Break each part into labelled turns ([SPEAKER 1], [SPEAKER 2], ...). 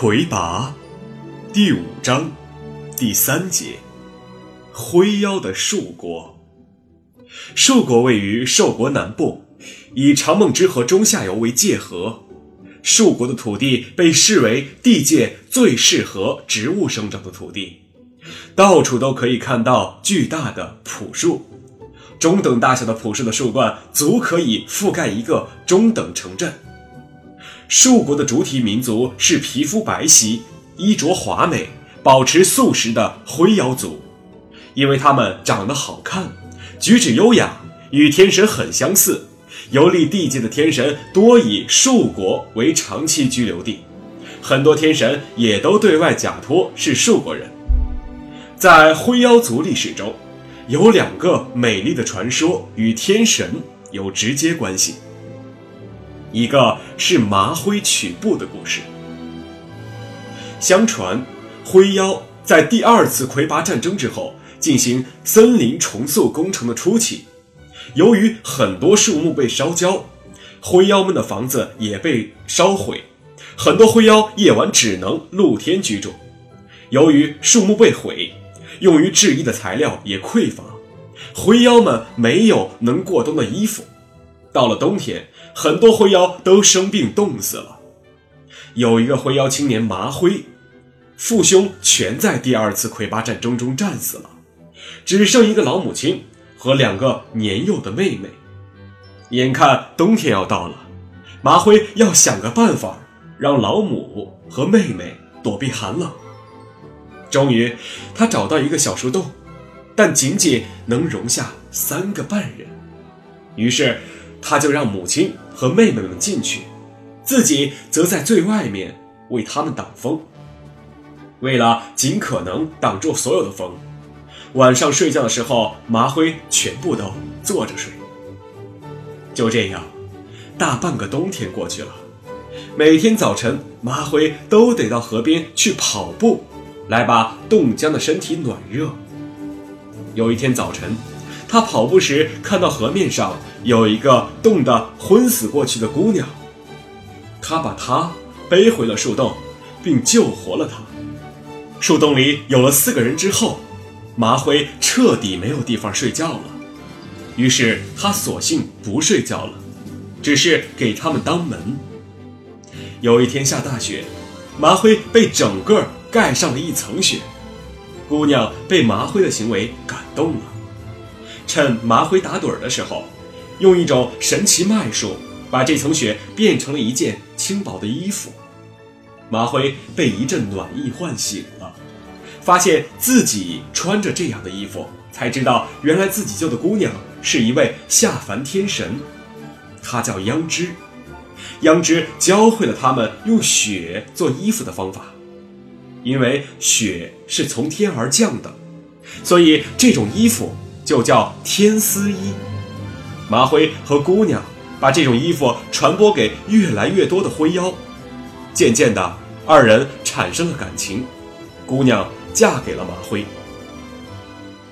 [SPEAKER 1] 魁拔，第五章，第三节，灰妖的树国。树国位于寿国南部，以长梦之河中下游为界河。树国的土地被视为地界最适合植物生长的土地，到处都可以看到巨大的朴树。中等大小的朴树的树冠，足可以覆盖一个中等城镇。树国的主体民族是皮肤白皙、衣着华美、保持素食的灰妖族，因为他们长得好看，举止优雅，与天神很相似。游历地界的天神多以树国为长期居留地，很多天神也都对外假托是树国人。在灰妖族历史中，有两个美丽的传说与天神有直接关系。一个是麻灰取布的故事。相传，灰妖在第二次魁拔战争之后进行森林重塑工程的初期，由于很多树木被烧焦，灰妖们的房子也被烧毁，很多灰妖夜晚只能露天居住。由于树木被毁，用于制衣的材料也匮乏，灰妖们没有能过冬的衣服。到了冬天，很多灰妖都生病冻死了。有一个灰妖青年麻灰，父兄全在第二次魁拔战争中战死了，只剩一个老母亲和两个年幼的妹妹。眼看冬天要到了，麻灰要想个办法让老母和妹妹躲避寒冷。终于，他找到一个小树洞，但仅仅能容下三个半人。于是。他就让母亲和妹妹们进去，自己则在最外面为他们挡风。为了尽可能挡住所有的风，晚上睡觉的时候，麻灰全部都坐着睡。就这样，大半个冬天过去了。每天早晨，麻灰都得到河边去跑步，来把冻僵的身体暖热。有一天早晨。他跑步时看到河面上有一个冻得昏死过去的姑娘，他把她背回了树洞，并救活了她。树洞里有了四个人之后，麻灰彻底没有地方睡觉了，于是他索性不睡觉了，只是给他们当门。有一天下大雪，麻灰被整个盖上了一层雪，姑娘被麻灰的行为感动了。趁麻灰打盹儿的时候，用一种神奇脉术把这层雪变成了一件轻薄的衣服。麻灰被一阵暖意唤醒了，发现自己穿着这样的衣服，才知道原来自己救的姑娘是一位下凡天神，她叫央之。央之教会了他们用雪做衣服的方法，因为雪是从天而降的，所以这种衣服。就叫天丝衣。麻灰和姑娘把这种衣服传播给越来越多的灰妖，渐渐的，二人产生了感情。姑娘嫁给了麻灰。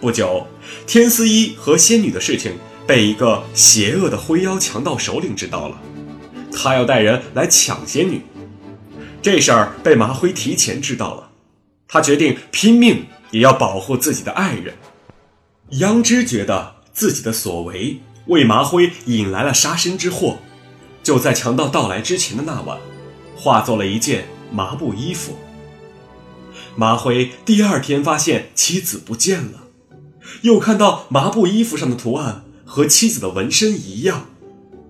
[SPEAKER 1] 不久，天丝衣和仙女的事情被一个邪恶的灰妖强盗首领知道了，他要带人来抢仙女。这事儿被麻灰提前知道了，他决定拼命也要保护自己的爱人。央之觉得自己的所为为麻灰引来了杀身之祸，就在强盗到来之前的那晚，化作了一件麻布衣服。麻灰第二天发现妻子不见了，又看到麻布衣服上的图案和妻子的纹身一样，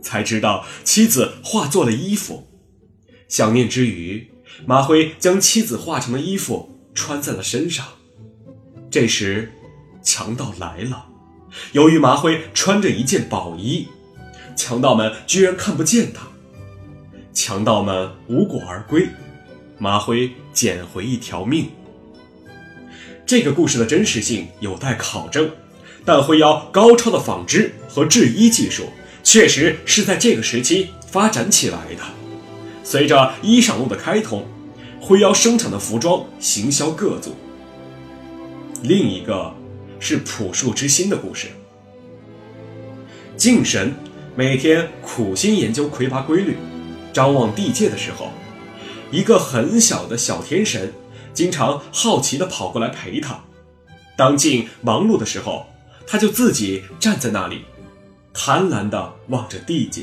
[SPEAKER 1] 才知道妻子化作了衣服。想念之余，麻灰将妻子化成的衣服穿在了身上。这时。强盗来了，由于麻灰穿着一件宝衣，强盗们居然看不见他。强盗们无果而归，麻灰捡回一条命。这个故事的真实性有待考证，但灰妖高超的纺织和制衣技术确实是在这个时期发展起来的。随着衣裳路的开通，灰妖生产的服装行销各族。另一个。是朴树之心的故事。敬神每天苦心研究魁拔规律，张望地界的时候，一个很小的小天神，经常好奇地跑过来陪他。当静忙碌的时候，他就自己站在那里，贪婪地望着地界。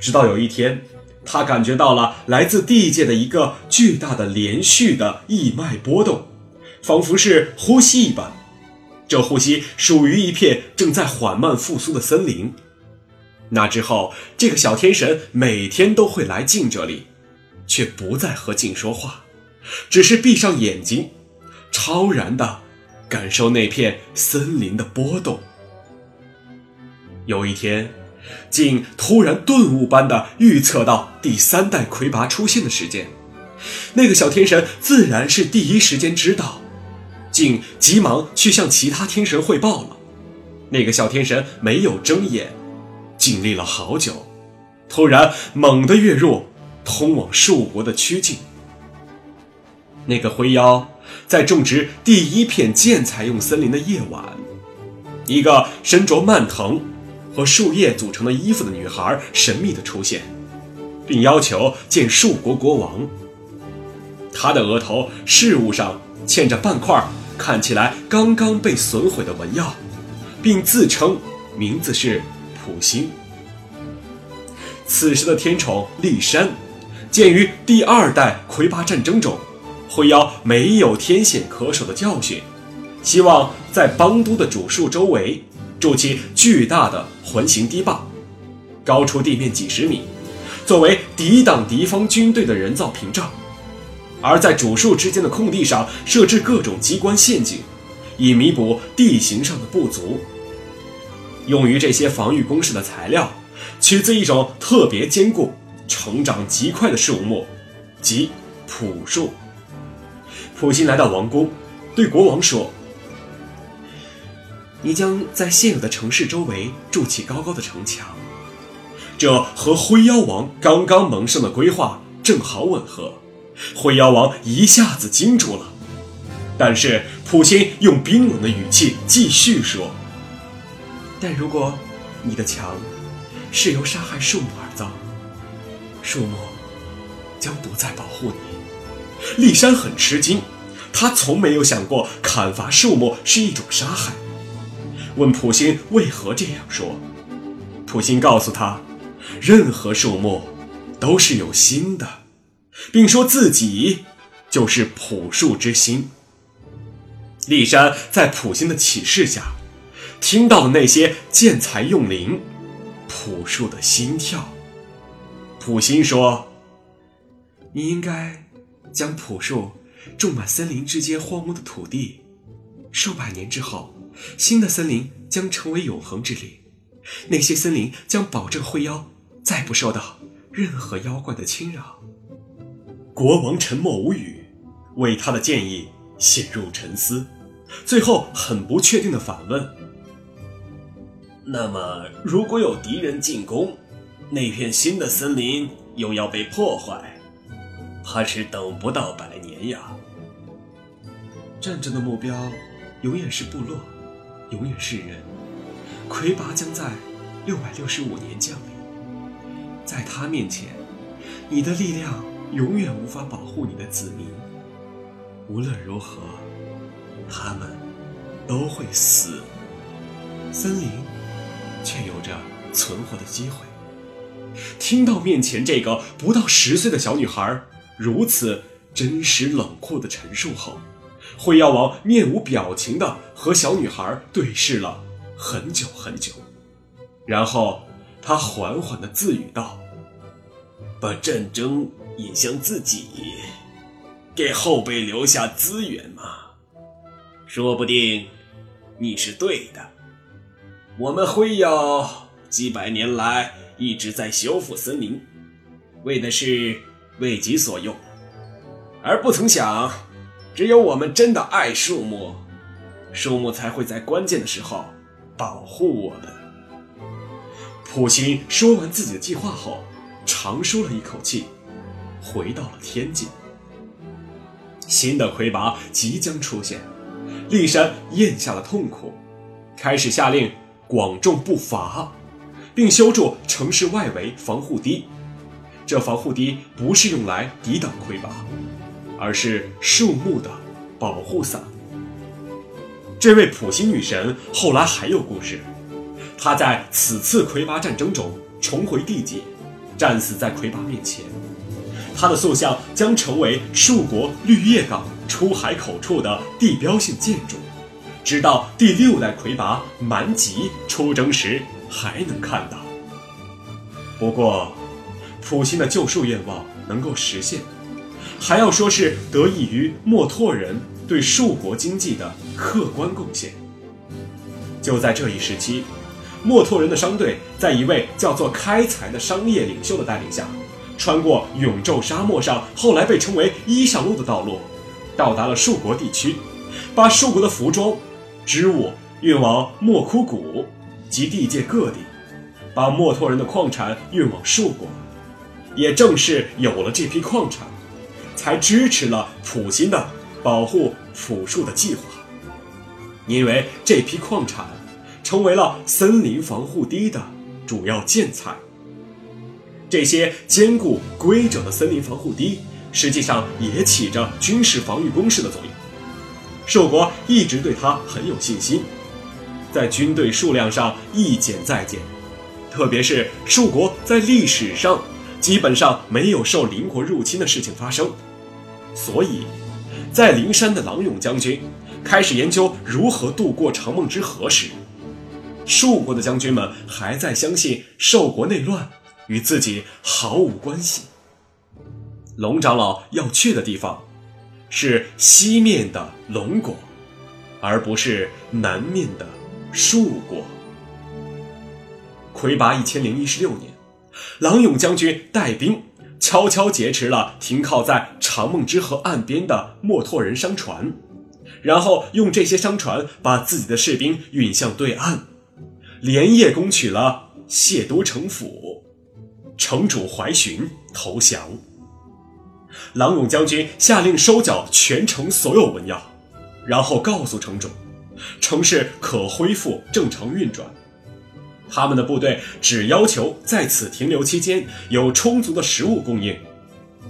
[SPEAKER 1] 直到有一天，他感觉到了来自地界的一个巨大的连续的义脉波动，仿佛是呼吸一般。这呼吸属于一片正在缓慢复苏的森林。那之后，这个小天神每天都会来静这里，却不再和静说话，只是闭上眼睛，超然的感受那片森林的波动。有一天，静突然顿悟般的预测到第三代魁拔出现的时间，那个小天神自然是第一时间知道。竟急忙去向其他天神汇报了，那个小天神没有睁眼。经历了好久，突然猛地跃入通往树国的曲径。那个灰妖在种植第一片建材用森林的夜晚，一个身着蔓藤和树叶组成的衣服的女孩神秘的出现，并要求见树国国王。她的额头饰物上嵌着半块看起来刚刚被损毁的文药，并自称名字是。普星。此时的天宠骊山，鉴于第二代魁拔战争中，灰妖没有天险可守的教训，希望在邦都的主树周围筑起巨大的环形堤坝，高出地面几十米，作为抵挡敌方军队的人造屏障；而在主树之间的空地上设置各种机关陷阱，以弥补地形上的不足。用于这些防御工事的材料，取自一种特别坚固、成长极快的树木，即朴树。普辛来到王宫，对国王说：“你将在现有的城市周围筑起高高的城墙，这和灰妖王刚刚萌生的规划正好吻合。”灰妖王一下子惊住了，但是普辛用冰冷的语气继续说。但如果你的墙是由杀害树木而造，树木将不再保护你。骊山很吃惊，他从没有想过砍伐树木是一种杀害。问普星为何这样说，普星告诉他，任何树木都是有心的，并说自己就是朴树之心。骊山在普星的启示下。听到了那些建材用灵，朴树的心跳。普心说：“你应该将朴树种满森林之间荒芜的土地，数百年之后，新的森林将成为永恒之林。那些森林将保证灰妖再不受到任何妖怪的侵扰。”国王沉默无语，为他的建议陷入沉思，最后很不确定的反问。那么，如果有敌人进攻，那片新的森林又要被破坏，怕是等不到百年呀。战争的目标永远是部落，永远是人。魁拔将在六百六十五年降临，在他面前，你的力量永远无法保护你的子民。无论如何，他们都会死。森林。却有着存活的机会。听到面前这个不到十岁的小女孩如此真实冷酷的陈述后，灰妖王面无表情地和小女孩对视了很久很久，然后他缓缓地自语道：“把战争引向自己，给后辈留下资源嘛。说不定你是对的。”我们灰妖几百年来一直在修复森林，为的是为己所用，而不曾想，只有我们真的爱树木，树木才会在关键的时候保护我们。普星说完自己的计划后，长舒了一口气，回到了天界。新的魁拔即将出现，骊山咽下了痛苦，开始下令。广种不伐，并修筑城市外围防护堤，这防护堤不是用来抵挡魁拔，而是树木的保护伞。这位普辛女神后来还有故事，她在此次魁拔战争中重回地界，战死在魁拔面前。他的塑像将成为树国绿叶港出海口处的地标性建筑，直到第六代魁拔蛮吉出征时还能看到。不过，普辛的救赎愿望能够实现，还要说是得益于墨拓人对树国经济的客观贡献。就在这一时期，墨拓人的商队在一位叫做开财的商业领袖的带领下，穿过永昼沙漠上后来被称为伊上路的道路，到达了树国地区，把树国的服装、织物运往莫枯谷及地界各地，把墨拓人的矿产运往树国。也正是有了这批矿产，才支持了普辛的保护朴树的计划。因为这批矿产成为了森林防护堤的主要建材。这些坚固规整的森林防护堤，实际上也起着军事防御工事的作用。寿国一直对他很有信心，在军队数量上一减再减，特别是寿国在历史上。基本上没有受邻国入侵的事情发生，所以，在灵山的郎勇将军开始研究如何渡过长梦之河时，寿国的将军们还在相信寿国内乱与自己毫无关系。龙长老要去的地方是西面的龙国，而不是南面的树国。魁拔一千零一十六年。郎勇将军带兵悄悄劫持了停靠在长梦之河岸边的墨拓人商船，然后用这些商船把自己的士兵运向对岸，连夜攻取了谢都城府，城主怀询投降。郎勇将军下令收缴全城所有文药，然后告诉城主，城市可恢复正常运转。他们的部队只要求在此停留期间有充足的食物供应，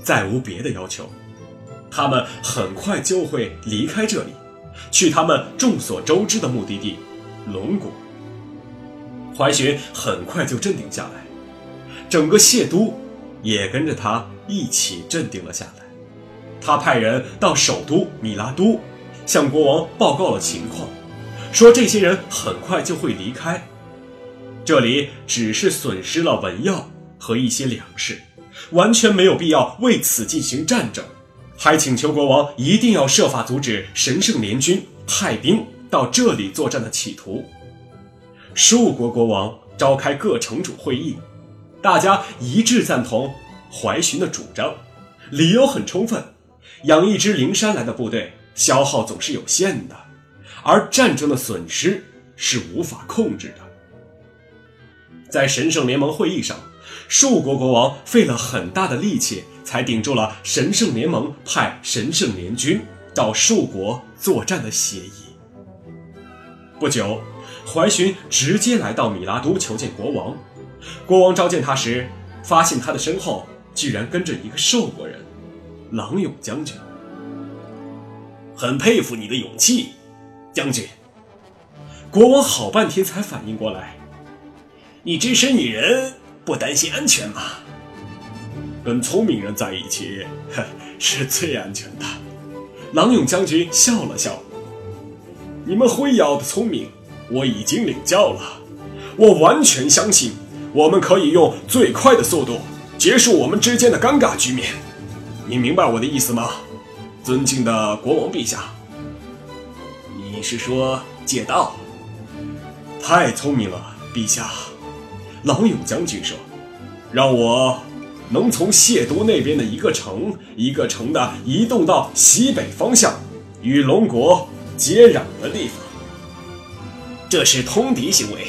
[SPEAKER 1] 再无别的要求。他们很快就会离开这里，去他们众所周知的目的地——龙国。怀询很快就镇定下来，整个谢都也跟着他一起镇定了下来。他派人到首都米拉都，向国王报告了情况，说这些人很快就会离开。这里只是损失了文药和一些粮食，完全没有必要为此进行战争。还请求国王一定要设法阻止神圣联军派兵到这里作战的企图。数国国王召开各城主会议，大家一致赞同怀询的主张，理由很充分。养一支灵山来的部队，消耗总是有限的，而战争的损失是无法控制的。在神圣联盟会议上，数国国王费了很大的力气，才顶住了神圣联盟派神圣联军到数国作战的协议。不久，怀询直接来到米拉都求见国王。国王召见他时，发现他的身后居然跟着一个兽国人——狼勇将军。很佩服你的勇气，将军。国王好半天才反应过来。你只身一人，不担心安全吗？跟聪明人在一起，是最安全的。狼勇将军笑了笑。你们灰妖的聪明，我已经领教了。我完全相信，我们可以用最快的速度结束我们之间的尴尬局面。你明白我的意思吗，尊敬的国王陛下？你是说借道？太聪明了，陛下。郎勇将军说：“让我能从谢都那边的一个城一个城的移动到西北方向，与龙国接壤的地方。这是通敌行为，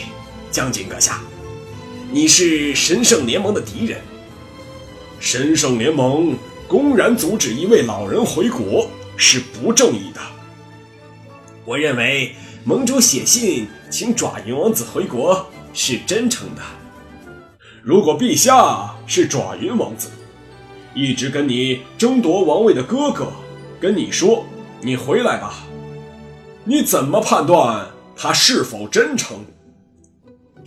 [SPEAKER 1] 将军阁下，你是神圣联盟的敌人。神圣联盟公然阻止一位老人回国是不正义的。我认为盟主写信请爪云王子回国是真诚的。”如果陛下是爪云王子，一直跟你争夺王位的哥哥跟你说：“你回来吧。”你怎么判断他是否真诚？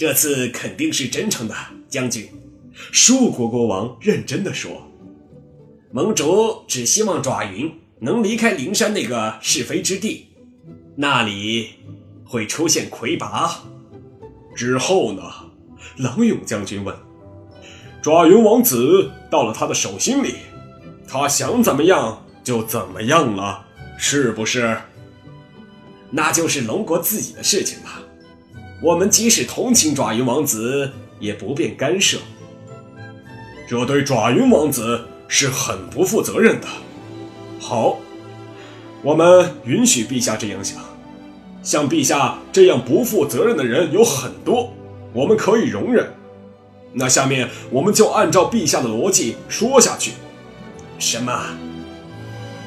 [SPEAKER 2] 这次肯定是真诚的，将军。
[SPEAKER 1] 树国国王认真的说：“
[SPEAKER 2] 盟主只希望爪云能离开灵山那个是非之地，那里会出现魁拔。
[SPEAKER 1] 之后呢？”冷勇将军问。爪云王子到了他的手心里，他想怎么样就怎么样了，是不是？
[SPEAKER 2] 那就是龙国自己的事情了。我们即使同情爪云王子，也不便干涉。
[SPEAKER 1] 这对爪云王子是很不负责任的。好，我们允许陛下这样想。像陛下这样不负责任的人有很多，我们可以容忍。那下面我们就按照陛下的逻辑说下去。
[SPEAKER 2] 什么？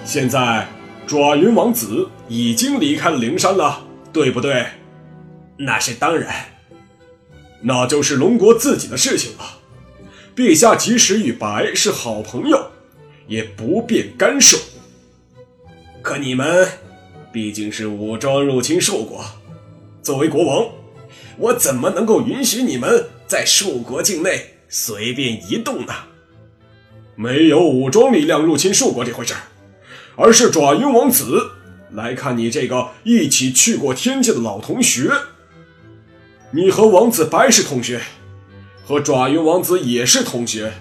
[SPEAKER 1] 现在爪云王子已经离开灵山了，对不对？
[SPEAKER 2] 那是当然。
[SPEAKER 1] 那就是龙国自己的事情了。陛下即使与白是好朋友，也不便干涉。可你们毕竟是武装入侵兽国，作为国王，我怎么能够允许你们在兽国境内随便移动呢？没有武装力量入侵兽国这回事而是爪鹰王子来看你这个一起去过天界的老同学。你和王子白是同学。和爪云王子也是同学，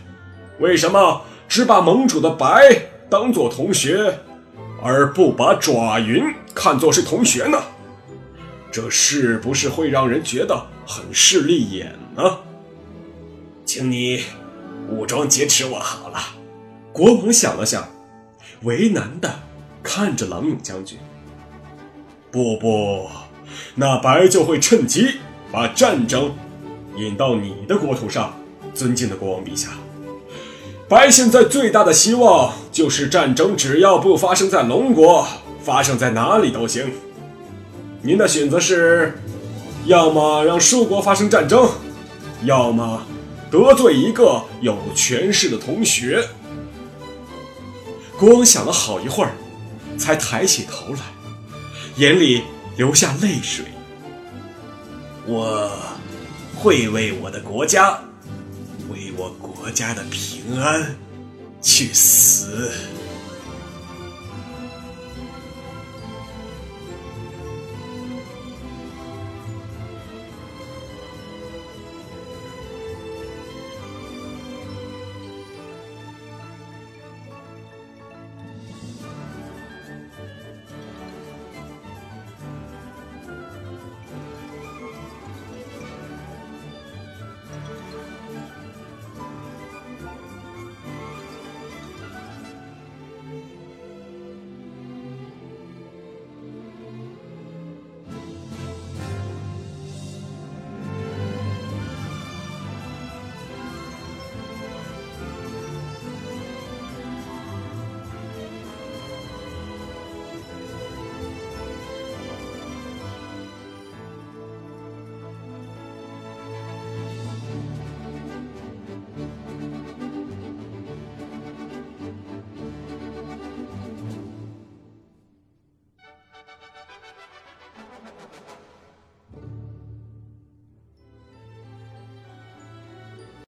[SPEAKER 1] 为什么只把盟主的白当做同学，而不把爪云看作是同学呢？这是不是会让人觉得很势利眼呢？
[SPEAKER 2] 请你武装劫持我好了。
[SPEAKER 1] 国王想了想，为难的看着郎勇将军。不不，那白就会趁机把战争。引到你的国土上，尊敬的国王陛下，白现在最大的希望就是战争，只要不发生在龙国，发生在哪里都行。您的选择是，要么让树国发生战争，要么得罪一个有权势的同学。国王想了好一会儿，才抬起头来，眼里流下泪水。
[SPEAKER 2] 我。会为我的国家，为我国家的平安去死。